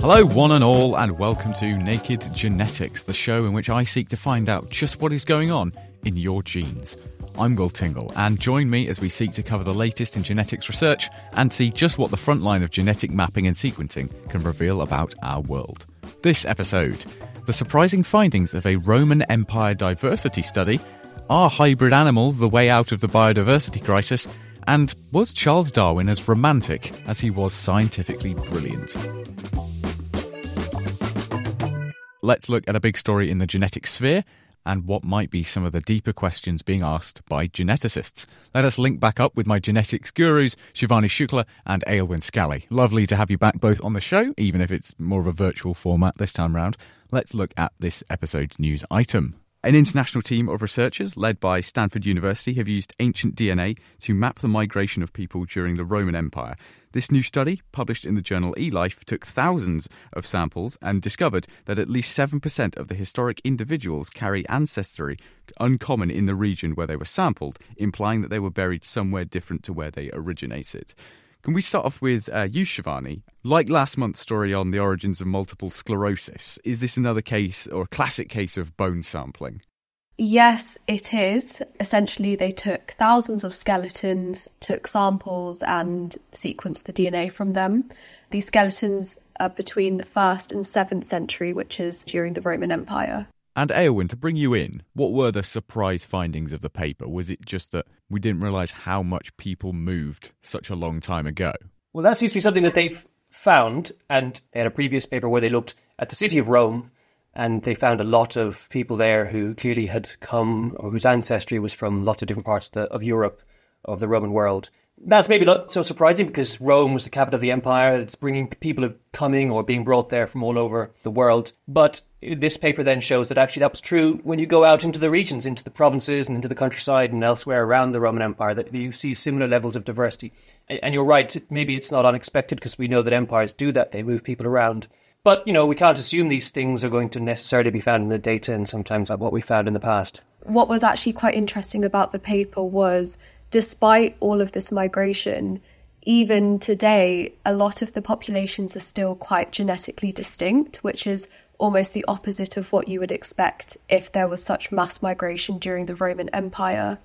Hello, one and all, and welcome to Naked Genetics, the show in which I seek to find out just what is going on in your genes. I'm Will Tingle, and join me as we seek to cover the latest in genetics research and see just what the front line of genetic mapping and sequencing can reveal about our world. This episode the surprising findings of a Roman Empire diversity study, are hybrid animals the way out of the biodiversity crisis, and was Charles Darwin as romantic as he was scientifically brilliant? Let's look at a big story in the genetic sphere and what might be some of the deeper questions being asked by geneticists. Let us link back up with my genetics gurus, Shivani Shukla and Aylwyn Scally. Lovely to have you back both on the show, even if it's more of a virtual format this time round. Let's look at this episode's news item. An international team of researchers led by Stanford University have used ancient DNA to map the migration of people during the Roman Empire. This new study, published in the journal eLife, took thousands of samples and discovered that at least 7% of the historic individuals carry ancestry uncommon in the region where they were sampled, implying that they were buried somewhere different to where they originated. Can we start off with uh, you, Shivani? Like last month's story on the origins of multiple sclerosis, is this another case or a classic case of bone sampling? Yes, it is. Essentially, they took thousands of skeletons, took samples, and sequenced the DNA from them. These skeletons are between the 1st and 7th century, which is during the Roman Empire. And Aylwyn, to bring you in, what were the surprise findings of the paper? Was it just that we didn't realise how much people moved such a long time ago? Well, that seems to be something that they've found, and they had a previous paper where they looked at the city of Rome, and they found a lot of people there who clearly had come or whose ancestry was from lots of different parts of, the, of Europe, of the Roman world. That's maybe not so surprising because Rome was the capital of the empire. It's bringing people coming or being brought there from all over the world. But this paper then shows that actually that was true when you go out into the regions, into the provinces and into the countryside and elsewhere around the Roman Empire, that you see similar levels of diversity. And you're right, maybe it's not unexpected because we know that empires do that. They move people around. But, you know, we can't assume these things are going to necessarily be found in the data and sometimes like what we found in the past. What was actually quite interesting about the paper was despite all of this migration, even today, a lot of the populations are still quite genetically distinct, which is almost the opposite of what you would expect if there was such mass migration during the Roman Empire.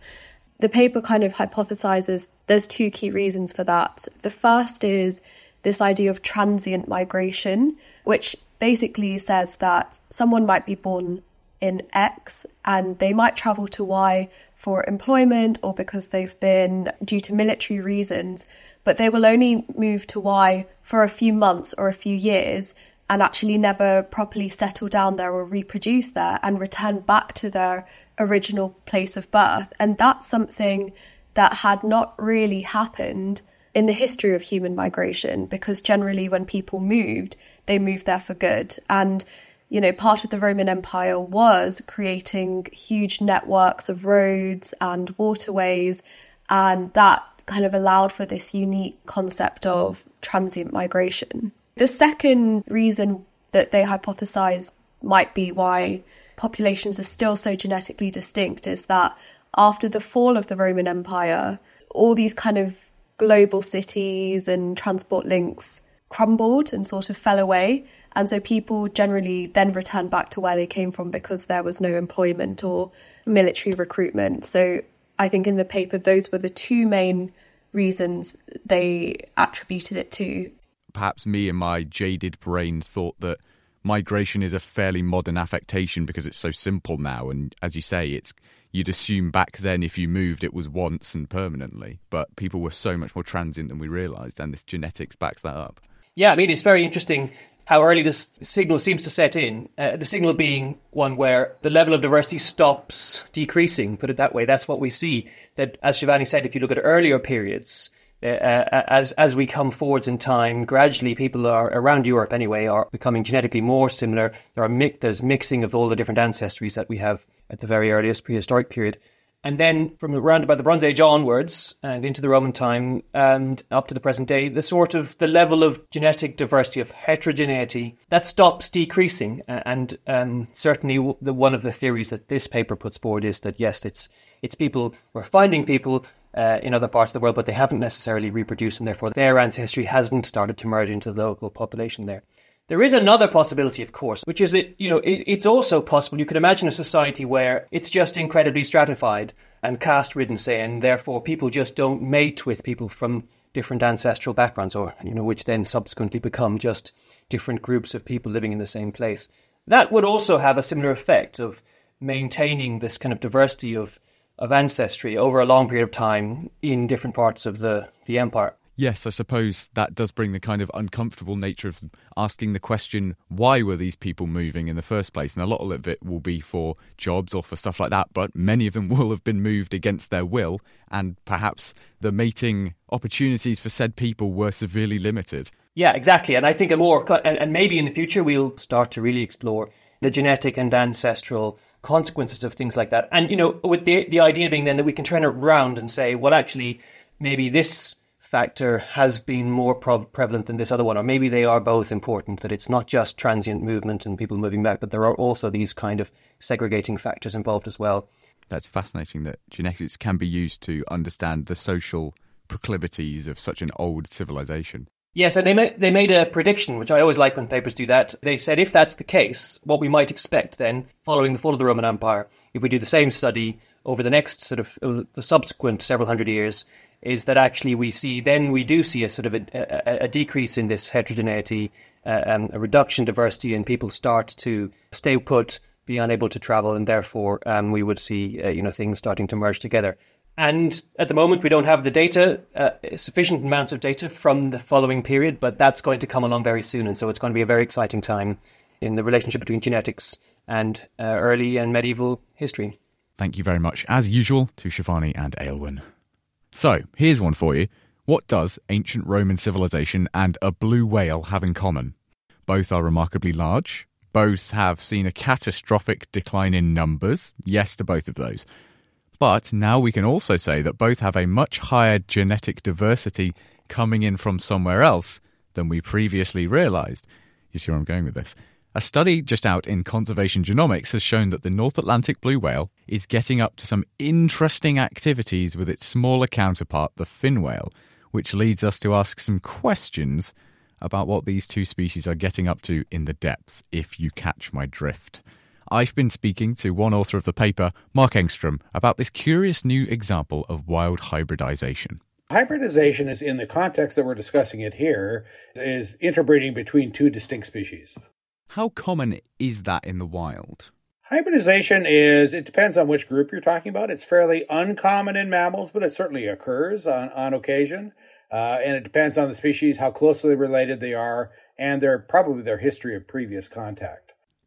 The paper kind of hypothesizes there's two key reasons for that. The first is this idea of transient migration, which basically says that someone might be born in X and they might travel to Y for employment or because they've been due to military reasons, but they will only move to Y for a few months or a few years and actually never properly settle down there or reproduce there and return back to their original place of birth. And that's something that had not really happened in the history of human migration because generally when people moved, they moved there for good. And you know, part of the Roman Empire was creating huge networks of roads and waterways, and that kind of allowed for this unique concept of transient migration. The second reason that they hypothesize might be why populations are still so genetically distinct is that after the fall of the Roman Empire, all these kind of global cities and transport links crumbled and sort of fell away. And so people generally then returned back to where they came from because there was no employment or military recruitment. So I think in the paper, those were the two main reasons they attributed it to. Perhaps me and my jaded brain thought that migration is a fairly modern affectation because it's so simple now. And as you say, it's you'd assume back then if you moved it was once and permanently. But people were so much more transient than we realised, and this genetics backs that up. Yeah, I mean, it's very interesting how early this signal seems to set in. Uh, the signal being one where the level of diversity stops decreasing, put it that way. That's what we see. That, as Shivani said, if you look at earlier periods, uh, uh, as as we come forwards in time, gradually people are around Europe anyway are becoming genetically more similar. There are there's mixing of all the different ancestries that we have at the very earliest prehistoric period. And then from around about the Bronze Age onwards and into the Roman time and up to the present day, the sort of the level of genetic diversity of heterogeneity that stops decreasing. And um, certainly the one of the theories that this paper puts forward is that yes, it's it's people we're finding people uh, in other parts of the world, but they haven't necessarily reproduced, and therefore their ancestry hasn't started to merge into the local population there. There is another possibility, of course, which is that, you know, it, it's also possible you could imagine a society where it's just incredibly stratified and caste ridden, say, and therefore people just don't mate with people from different ancestral backgrounds, or, you know, which then subsequently become just different groups of people living in the same place. That would also have a similar effect of maintaining this kind of diversity of, of ancestry over a long period of time in different parts of the, the empire yes, I suppose that does bring the kind of uncomfortable nature of asking the question, why were these people moving in the first place? And a lot of it will be for jobs or for stuff like that, but many of them will have been moved against their will, and perhaps the mating opportunities for said people were severely limited. Yeah, exactly. And I think a more, and maybe in the future we'll start to really explore the genetic and ancestral consequences of things like that. And, you know, with the, the idea being then that we can turn it around and say, well, actually, maybe this factor has been more prevalent than this other one, or maybe they are both important, that it's not just transient movement and people moving back, but there are also these kind of segregating factors involved as well. That's fascinating that genetics can be used to understand the social proclivities of such an old civilization. Yes, and they made, they made a prediction, which I always like when papers do that. They said if that's the case, what we might expect then, following the fall of the Roman Empire, if we do the same study over the next sort of the subsequent several hundred years, is that actually we see then we do see a sort of a, a, a decrease in this heterogeneity, uh, um, a reduction in diversity, and people start to stay put, be unable to travel, and therefore um, we would see uh, you know things starting to merge together. And at the moment, we don't have the data, uh, sufficient amounts of data from the following period, but that's going to come along very soon, and so it's going to be a very exciting time in the relationship between genetics and uh, early and medieval history. Thank you very much, as usual, to Shivani and Aylwyn. So, here's one for you. What does ancient Roman civilization and a blue whale have in common? Both are remarkably large. Both have seen a catastrophic decline in numbers. Yes to both of those. But now we can also say that both have a much higher genetic diversity coming in from somewhere else than we previously realized. You see where I'm going with this? A study just out in Conservation Genomics has shown that the North Atlantic blue whale is getting up to some interesting activities with its smaller counterpart, the fin whale, which leads us to ask some questions about what these two species are getting up to in the depths, if you catch my drift. I've been speaking to one author of the paper, Mark Engstrom, about this curious new example of wild hybridization. Hybridization is in the context that we're discussing it here, is interbreeding between two distinct species. How common is that in the wild? Hybridization is, it depends on which group you're talking about. It's fairly uncommon in mammals, but it certainly occurs on, on occasion. Uh, and it depends on the species, how closely related they are, and their probably their history of previous contact.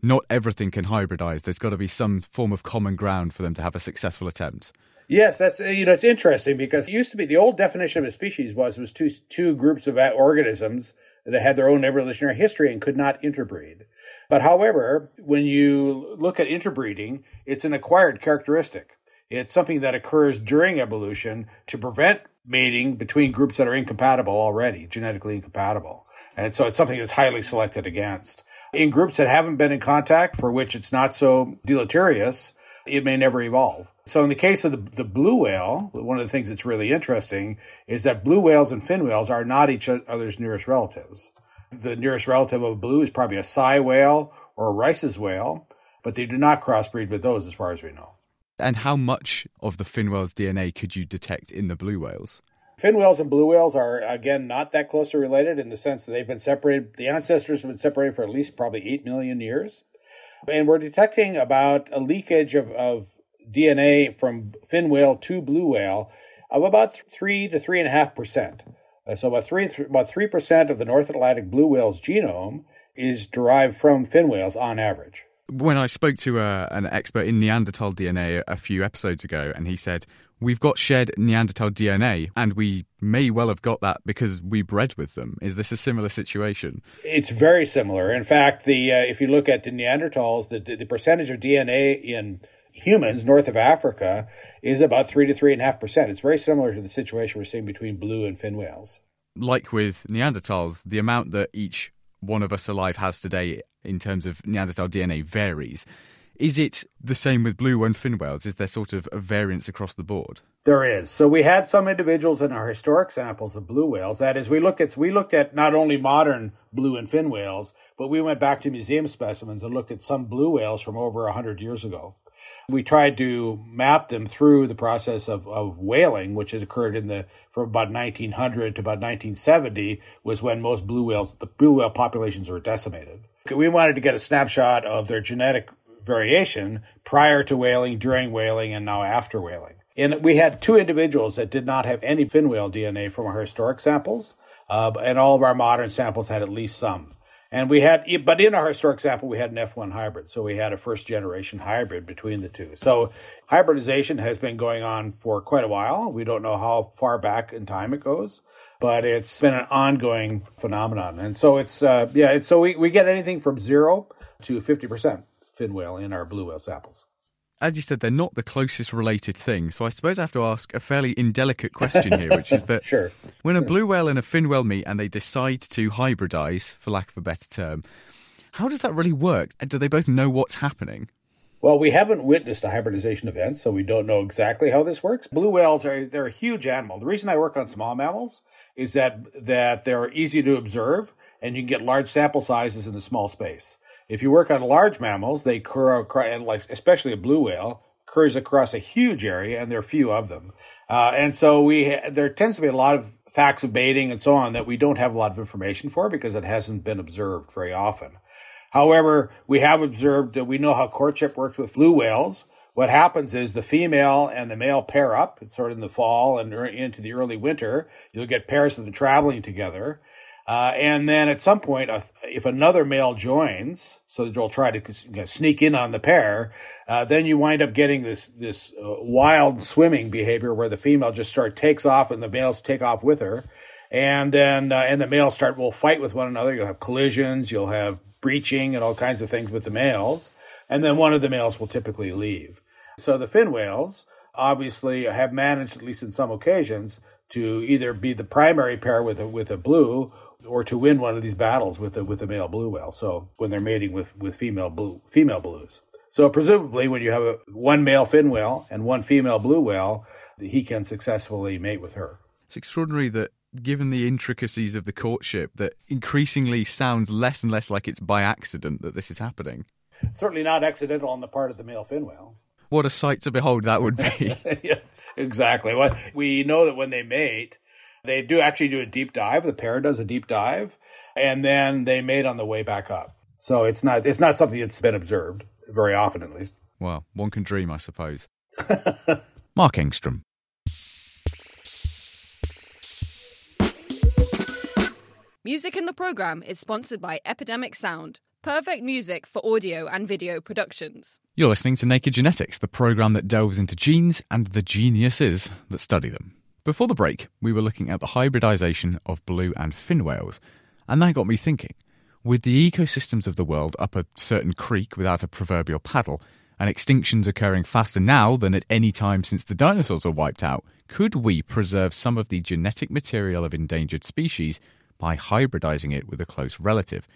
Not everything can hybridize. There's got to be some form of common ground for them to have a successful attempt. Yes, that's you know it's interesting because it used to be the old definition of a species was was two two groups of organisms that had their own evolutionary history and could not interbreed. But however, when you look at interbreeding, it's an acquired characteristic. It's something that occurs during evolution to prevent mating between groups that are incompatible already, genetically incompatible. And so it's something that's highly selected against. In groups that haven't been in contact, for which it's not so deleterious, it may never evolve. So in the case of the, the blue whale, one of the things that's really interesting is that blue whales and fin whales are not each other's nearest relatives. The nearest relative of a blue is probably a sei whale or a Rice's whale, but they do not crossbreed with those as far as we know. And how much of the fin whale's DNA could you detect in the blue whales? Fin whales and blue whales are, again, not that closely related in the sense that they've been separated. The ancestors have been separated for at least probably 8 million years. And we're detecting about a leakage of, of DNA from fin whale to blue whale of about 3 to 3.5%. Uh, so about three about three percent of the North Atlantic blue whale's genome is derived from fin whales on average. When I spoke to uh, an expert in Neanderthal DNA a few episodes ago, and he said we've got shared Neanderthal DNA, and we may well have got that because we bred with them. Is this a similar situation? It's very similar. In fact, the uh, if you look at the Neanderthals, the the percentage of DNA in humans north of Africa is about three to three and a half percent. It's very similar to the situation we're seeing between blue and fin whales. Like with Neanderthals, the amount that each one of us alive has today in terms of Neanderthal DNA varies. Is it the same with blue and fin whales? Is there sort of a variance across the board? There is. So we had some individuals in our historic samples of blue whales. That is, we looked at we looked at not only modern blue and fin whales, but we went back to museum specimens and looked at some blue whales from over hundred years ago. We tried to map them through the process of, of whaling, which has occurred in the from about 1900 to about 1970 was when most blue whales, the blue whale populations were decimated. We wanted to get a snapshot of their genetic variation prior to whaling, during whaling, and now after whaling. And we had two individuals that did not have any fin whale DNA from our historic samples, uh, and all of our modern samples had at least some. And we had, but in our historic sample, we had an F1 hybrid. So we had a first generation hybrid between the two. So hybridization has been going on for quite a while. We don't know how far back in time it goes, but it's been an ongoing phenomenon. And so it's, uh, yeah, it's, so we, we get anything from zero to 50% fin whale in our blue whale samples as you said, they're not the closest related thing. So I suppose I have to ask a fairly indelicate question here, which is that sure. when a blue whale and a fin whale meet and they decide to hybridize, for lack of a better term, how does that really work? Do they both know what's happening? Well, we haven't witnessed a hybridization event, so we don't know exactly how this works. Blue whales are they're a huge animal. The reason I work on small mammals is that that they're easy to observe and you can get large sample sizes in a small space. If you work on large mammals, they and like especially a blue whale occurs across a huge area, and there are few of them. Uh, and so we ha- there tends to be a lot of facts of baiting and so on that we don't have a lot of information for because it hasn't been observed very often. However, we have observed that we know how courtship works with blue whales. What happens is the female and the male pair up. It's sort of in the fall and into the early winter. You'll get pairs of them traveling together. Uh, and then at some point, if another male joins, so that they'll try to you know, sneak in on the pair, uh, then you wind up getting this this uh, wild swimming behavior where the female just start takes off and the males take off with her, and then uh, and the males start will fight with one another. You'll have collisions, you'll have breaching, and all kinds of things with the males, and then one of the males will typically leave. So the fin whales obviously have managed, at least in some occasions, to either be the primary pair with a, with a blue or to win one of these battles with a with a male blue whale. So when they're mating with with female blue female blues. So presumably, when you have a, one male fin whale and one female blue whale, he can successfully mate with her. It's extraordinary that, given the intricacies of the courtship, that increasingly sounds less and less like it's by accident that this is happening. Certainly not accidental on the part of the male fin whale. What a sight to behold that would be! yeah, exactly. What we know that when they mate, they do actually do a deep dive. The pair does a deep dive, and then they mate on the way back up. So it's not it's not something that's been observed very often, at least. Well, one can dream, I suppose. Mark Engstrom. Music in the program is sponsored by Epidemic Sound, perfect music for audio and video productions. You're listening to Naked Genetics, the program that delves into genes and the geniuses that study them. Before the break, we were looking at the hybridization of blue and fin whales, and that got me thinking. With the ecosystems of the world up a certain creek without a proverbial paddle, and extinctions occurring faster now than at any time since the dinosaurs were wiped out, could we preserve some of the genetic material of endangered species by hybridizing it with a close relative?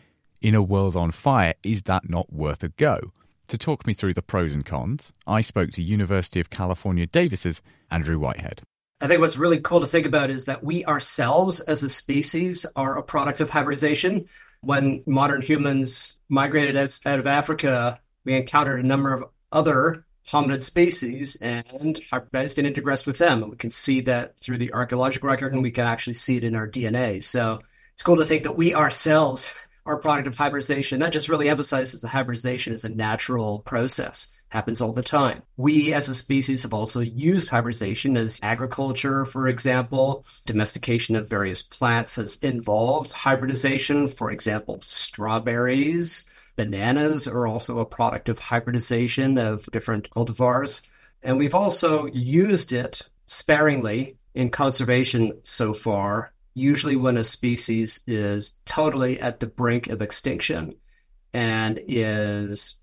In a world on fire, is that not worth a go? To talk me through the pros and cons, I spoke to University of California Davis's Andrew Whitehead. I think what's really cool to think about is that we ourselves as a species are a product of hybridization. When modern humans migrated out of Africa, we encountered a number of other hominid species and hybridized and integrated with them. And we can see that through the archaeological record, and we can actually see it in our DNA. So it's cool to think that we ourselves are a product of hybridization. That just really emphasizes that hybridization is a natural process happens all the time. We as a species have also used hybridization as agriculture, for example. Domestication of various plants has involved hybridization. For example, strawberries, bananas are also a product of hybridization of different cultivars. And we've also used it sparingly in conservation so far, usually when a species is totally at the brink of extinction and is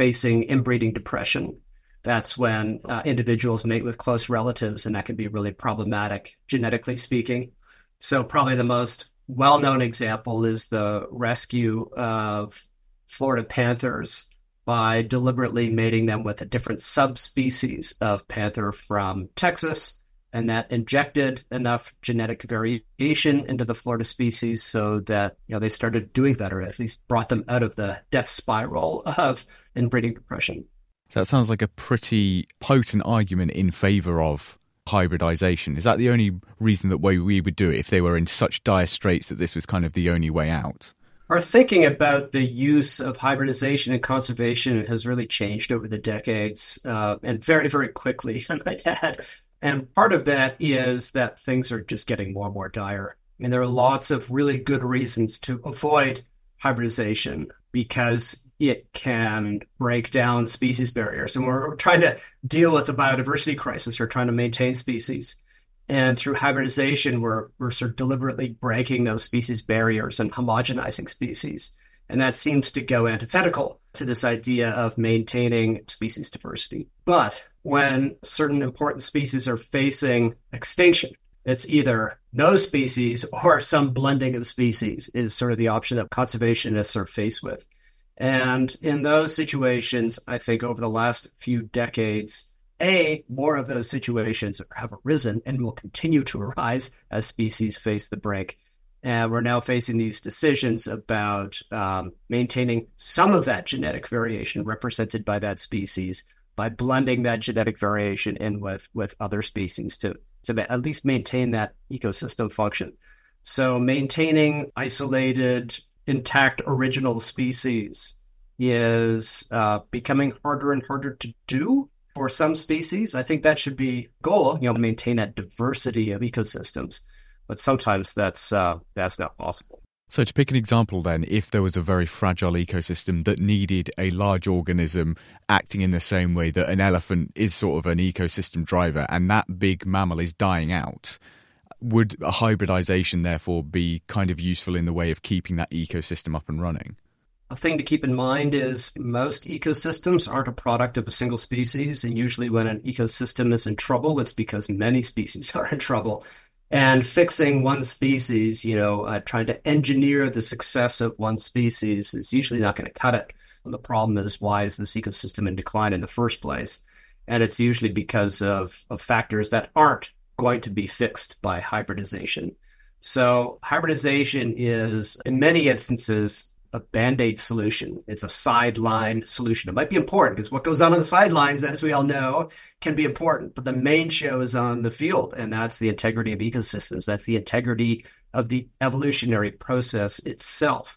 facing inbreeding depression. That's when uh, individuals mate with close relatives, and that can be really problematic, genetically speaking. So, probably the most well known example is the rescue of Florida panthers by deliberately mating them with a different subspecies of panther from Texas. And that injected enough genetic variation into the Florida species so that you know they started doing better, at least brought them out of the death spiral of inbreeding depression. That sounds like a pretty potent argument in favor of hybridization. Is that the only reason that way we would do it if they were in such dire straits that this was kind of the only way out? Our thinking about the use of hybridization and conservation has really changed over the decades uh, and very, very quickly, I might add. And part of that is that things are just getting more and more dire. I mean, there are lots of really good reasons to avoid hybridization because it can break down species barriers. And we're trying to deal with the biodiversity crisis. We're trying to maintain species. And through hybridization, we're, we're sort of deliberately breaking those species barriers and homogenizing species. And that seems to go antithetical to this idea of maintaining species diversity. But when certain important species are facing extinction, it's either no species or some blending of species is sort of the option that conservationists are faced with. And in those situations, I think over the last few decades, A, more of those situations have arisen and will continue to arise as species face the brink. And we're now facing these decisions about um, maintaining some of that genetic variation represented by that species by blending that genetic variation in with, with other species to, to at least maintain that ecosystem function. So maintaining isolated intact original species is uh, becoming harder and harder to do for some species. I think that should be goal, you know, maintain that diversity of ecosystems. But sometimes that's uh, that's not possible. So, to pick an example, then, if there was a very fragile ecosystem that needed a large organism acting in the same way that an elephant is sort of an ecosystem driver, and that big mammal is dying out, would a hybridization therefore be kind of useful in the way of keeping that ecosystem up and running? A thing to keep in mind is most ecosystems aren't a product of a single species. And usually, when an ecosystem is in trouble, it's because many species are in trouble. And fixing one species, you know, uh, trying to engineer the success of one species is usually not going to cut it. The problem is, why is this ecosystem in decline in the first place? And it's usually because of, of factors that aren't going to be fixed by hybridization. So hybridization is, in many instances, a band-aid solution. It's a sideline solution. It might be important because what goes on on the sidelines, as we all know, can be important. But the main show is on the field, and that's the integrity of ecosystems. That's the integrity of the evolutionary process itself.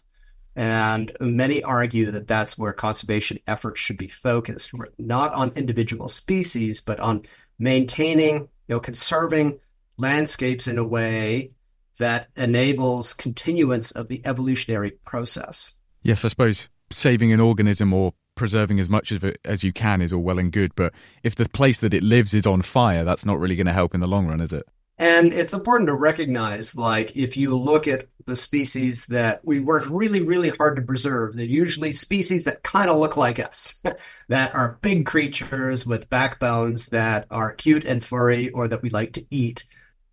And many argue that that's where conservation efforts should be focused, not on individual species, but on maintaining you know, conserving landscapes in a way that enables continuance of the evolutionary process. Yes, I suppose saving an organism or preserving as much of it as you can is all well and good, but if the place that it lives is on fire, that's not really going to help in the long run, is it? And it's important to recognize, like, if you look at the species that we work really, really hard to preserve, they're usually species that kind of look like us, that are big creatures with backbones that are cute and furry or that we like to eat.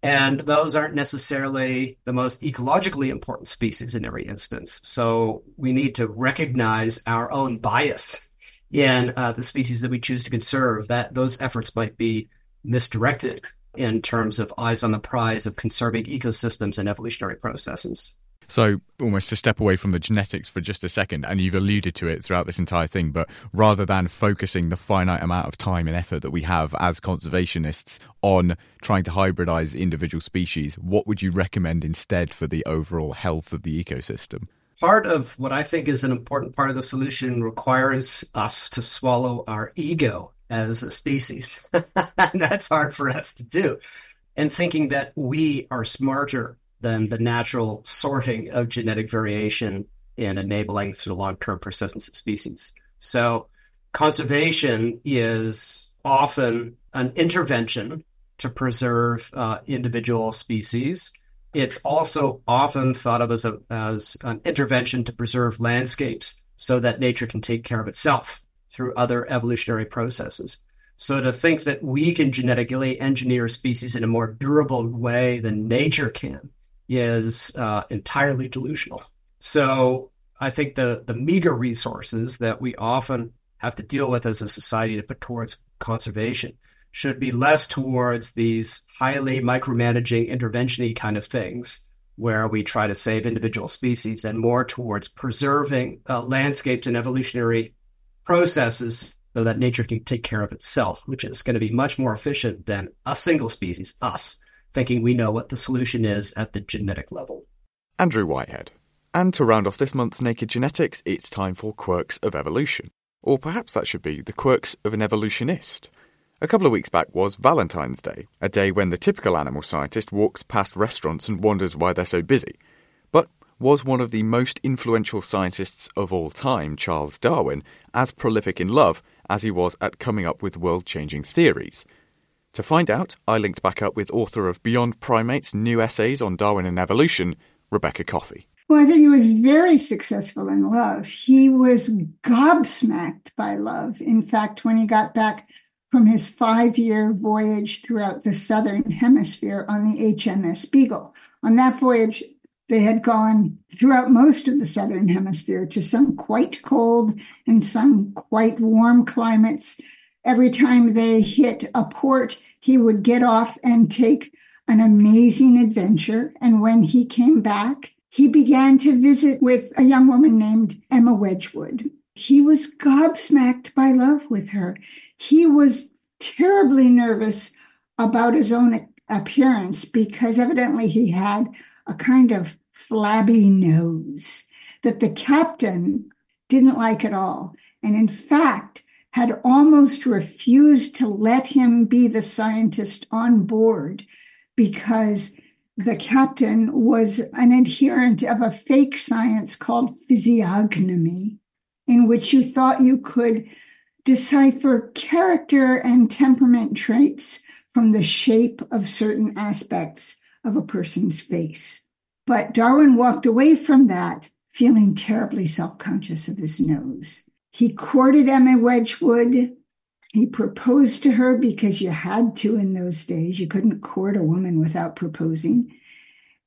And those aren't necessarily the most ecologically important species in every instance. So we need to recognize our own bias in uh, the species that we choose to conserve, that those efforts might be misdirected in terms of eyes on the prize of conserving ecosystems and evolutionary processes. So, almost to step away from the genetics for just a second, and you've alluded to it throughout this entire thing, but rather than focusing the finite amount of time and effort that we have as conservationists on trying to hybridize individual species, what would you recommend instead for the overall health of the ecosystem? Part of what I think is an important part of the solution requires us to swallow our ego as a species. and that's hard for us to do. And thinking that we are smarter than the natural sorting of genetic variation in enabling sort of long-term persistence of species. So conservation is often an intervention to preserve uh, individual species. It's also often thought of as, a, as an intervention to preserve landscapes so that nature can take care of itself through other evolutionary processes. So to think that we can genetically engineer species in a more durable way than nature can is uh, entirely delusional. So I think the the meager resources that we often have to deal with as a society to put towards conservation should be less towards these highly micromanaging intervention kind of things where we try to save individual species and more towards preserving uh, landscapes and evolutionary processes so that nature can take care of itself, which is going to be much more efficient than a single species, us, thinking we know what the solution is at the genetic level. Andrew Whitehead. And to round off this month's Naked Genetics, it's time for Quirks of Evolution. Or perhaps that should be the quirks of an evolutionist. A couple of weeks back was Valentine's Day, a day when the typical animal scientist walks past restaurants and wonders why they're so busy. But was one of the most influential scientists of all time, Charles Darwin, as prolific in love as he was at coming up with world changing theories? To find out, I linked back up with author of Beyond Primates New Essays on Darwin and Evolution, Rebecca Coffey. Well, I think he was very successful in love. He was gobsmacked by love. In fact, when he got back from his five year voyage throughout the southern hemisphere on the HMS Beagle. On that voyage, they had gone throughout most of the southern hemisphere to some quite cold and some quite warm climates. Every time they hit a port, he would get off and take an amazing adventure. And when he came back, he began to visit with a young woman named Emma Wedgwood. He was gobsmacked by love with her. He was terribly nervous about his own appearance because evidently he had a kind of flabby nose that the captain didn't like at all. And in fact, had almost refused to let him be the scientist on board because the captain was an adherent of a fake science called physiognomy, in which you thought you could decipher character and temperament traits from the shape of certain aspects of a person's face. But Darwin walked away from that feeling terribly self conscious of his nose. He courted Emma Wedgwood. He proposed to her because you had to in those days. You couldn't court a woman without proposing.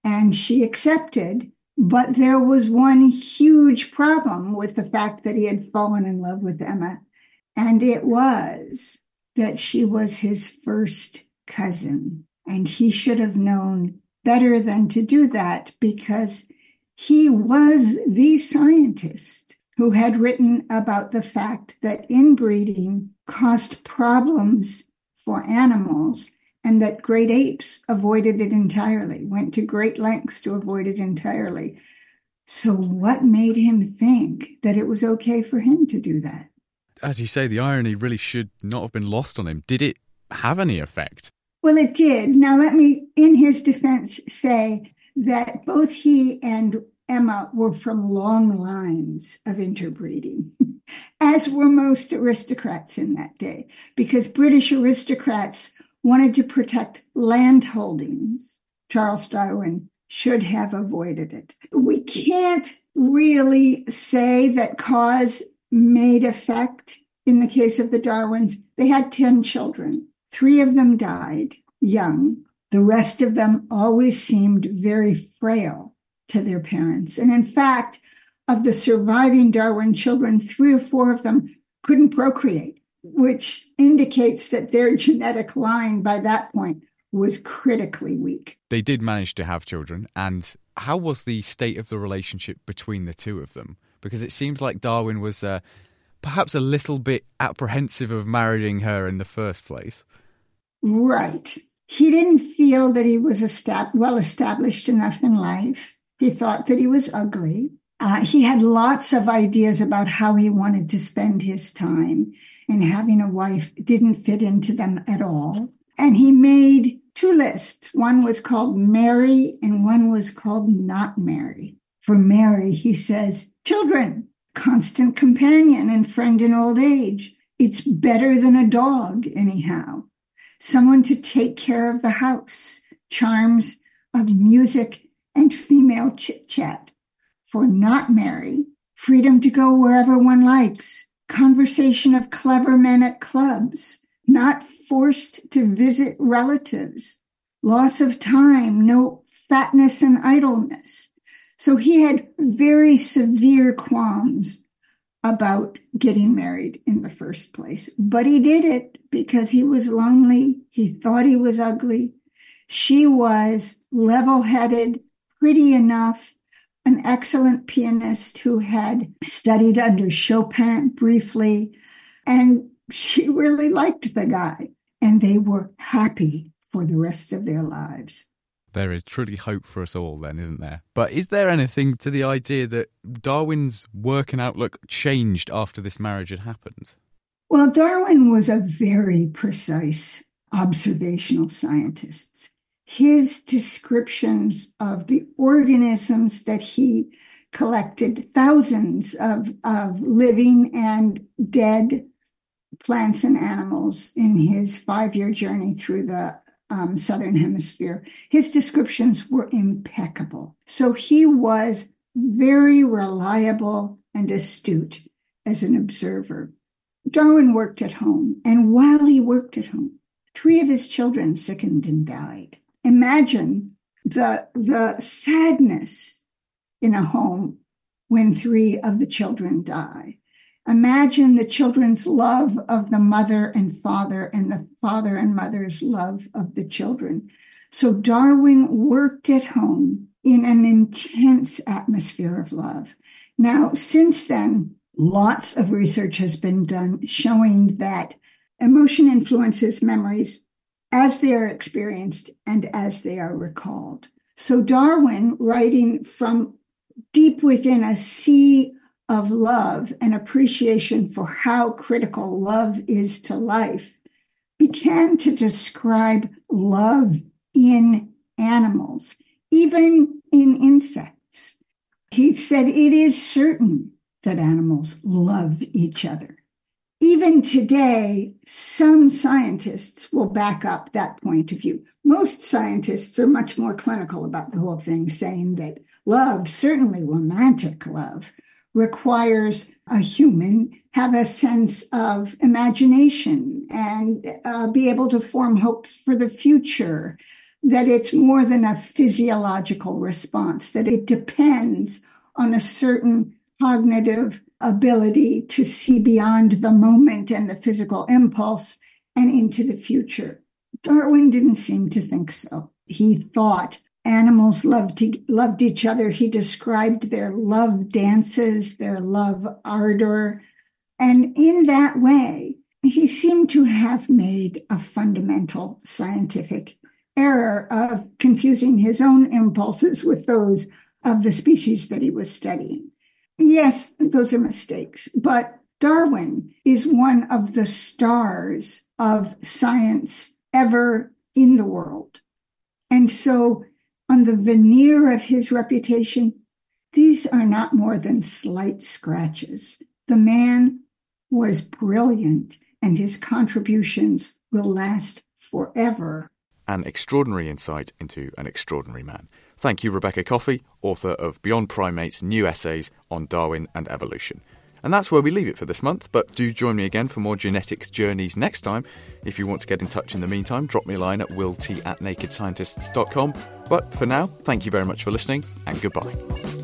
And she accepted. But there was one huge problem with the fact that he had fallen in love with Emma and it was that she was his first cousin. And he should have known better than to do that because he was the scientist who had written about the fact that inbreeding caused problems for animals and that great apes avoided it entirely, went to great lengths to avoid it entirely. So, what made him think that it was okay for him to do that? as you say, the irony really should not have been lost on him. Did it have any effect? Well, it did. Now, let me, in his defense, say that both he and Emma were from long lines of interbreeding, as were most aristocrats in that day, because British aristocrats wanted to protect land holdings. Charles Darwin should have avoided it. We can't really say that cause made effect in the case of the Darwins. They had 10 children. Three of them died young. The rest of them always seemed very frail to their parents. And in fact, of the surviving Darwin children, three or four of them couldn't procreate, which indicates that their genetic line by that point was critically weak. They did manage to have children. And how was the state of the relationship between the two of them? because it seems like Darwin was uh, perhaps a little bit apprehensive of marrying her in the first place. Right. He didn't feel that he was well established enough in life. He thought that he was ugly. Uh, he had lots of ideas about how he wanted to spend his time, and having a wife didn't fit into them at all. And he made two lists. One was called Marry, and one was called Not Marry. For Mary, he says, Children, constant companion and friend in old age. It's better than a dog, anyhow. Someone to take care of the house, charms of music and female chit chat. For not Mary, freedom to go wherever one likes, conversation of clever men at clubs, not forced to visit relatives, loss of time, no fatness and idleness, so he had very severe qualms about getting married in the first place. But he did it because he was lonely. He thought he was ugly. She was level headed, pretty enough, an excellent pianist who had studied under Chopin briefly. And she really liked the guy. And they were happy for the rest of their lives. There is truly hope for us all, then, isn't there? But is there anything to the idea that Darwin's work and outlook changed after this marriage had happened? Well, Darwin was a very precise observational scientist. His descriptions of the organisms that he collected, thousands of, of living and dead plants and animals in his five year journey through the um, Southern Hemisphere, his descriptions were impeccable. So he was very reliable and astute as an observer. Darwin worked at home, and while he worked at home, three of his children sickened and died. Imagine the, the sadness in a home when three of the children die. Imagine the children's love of the mother and father and the father and mother's love of the children. So Darwin worked at home in an intense atmosphere of love. Now, since then, lots of research has been done showing that emotion influences memories as they are experienced and as they are recalled. So Darwin, writing from deep within a sea of love and appreciation for how critical love is to life began to describe love in animals, even in insects. He said it is certain that animals love each other. Even today, some scientists will back up that point of view. Most scientists are much more clinical about the whole thing, saying that love, certainly romantic love, requires a human have a sense of imagination and uh, be able to form hopes for the future that it's more than a physiological response that it depends on a certain cognitive ability to see beyond the moment and the physical impulse and into the future darwin didn't seem to think so he thought animals loved loved each other. He described their love dances, their love ardor, and in that way, he seemed to have made a fundamental scientific error of confusing his own impulses with those of the species that he was studying. Yes, those are mistakes, but Darwin is one of the stars of science ever in the world. And so on the veneer of his reputation, these are not more than slight scratches. The man was brilliant, and his contributions will last forever. An extraordinary insight into an extraordinary man. Thank you, Rebecca Coffey, author of Beyond Primates New Essays on Darwin and Evolution. And that's where we leave it for this month, but do join me again for more genetics journeys next time. If you want to get in touch in the meantime, drop me a line at willt at nakedscientists.com. But for now, thank you very much for listening, and goodbye.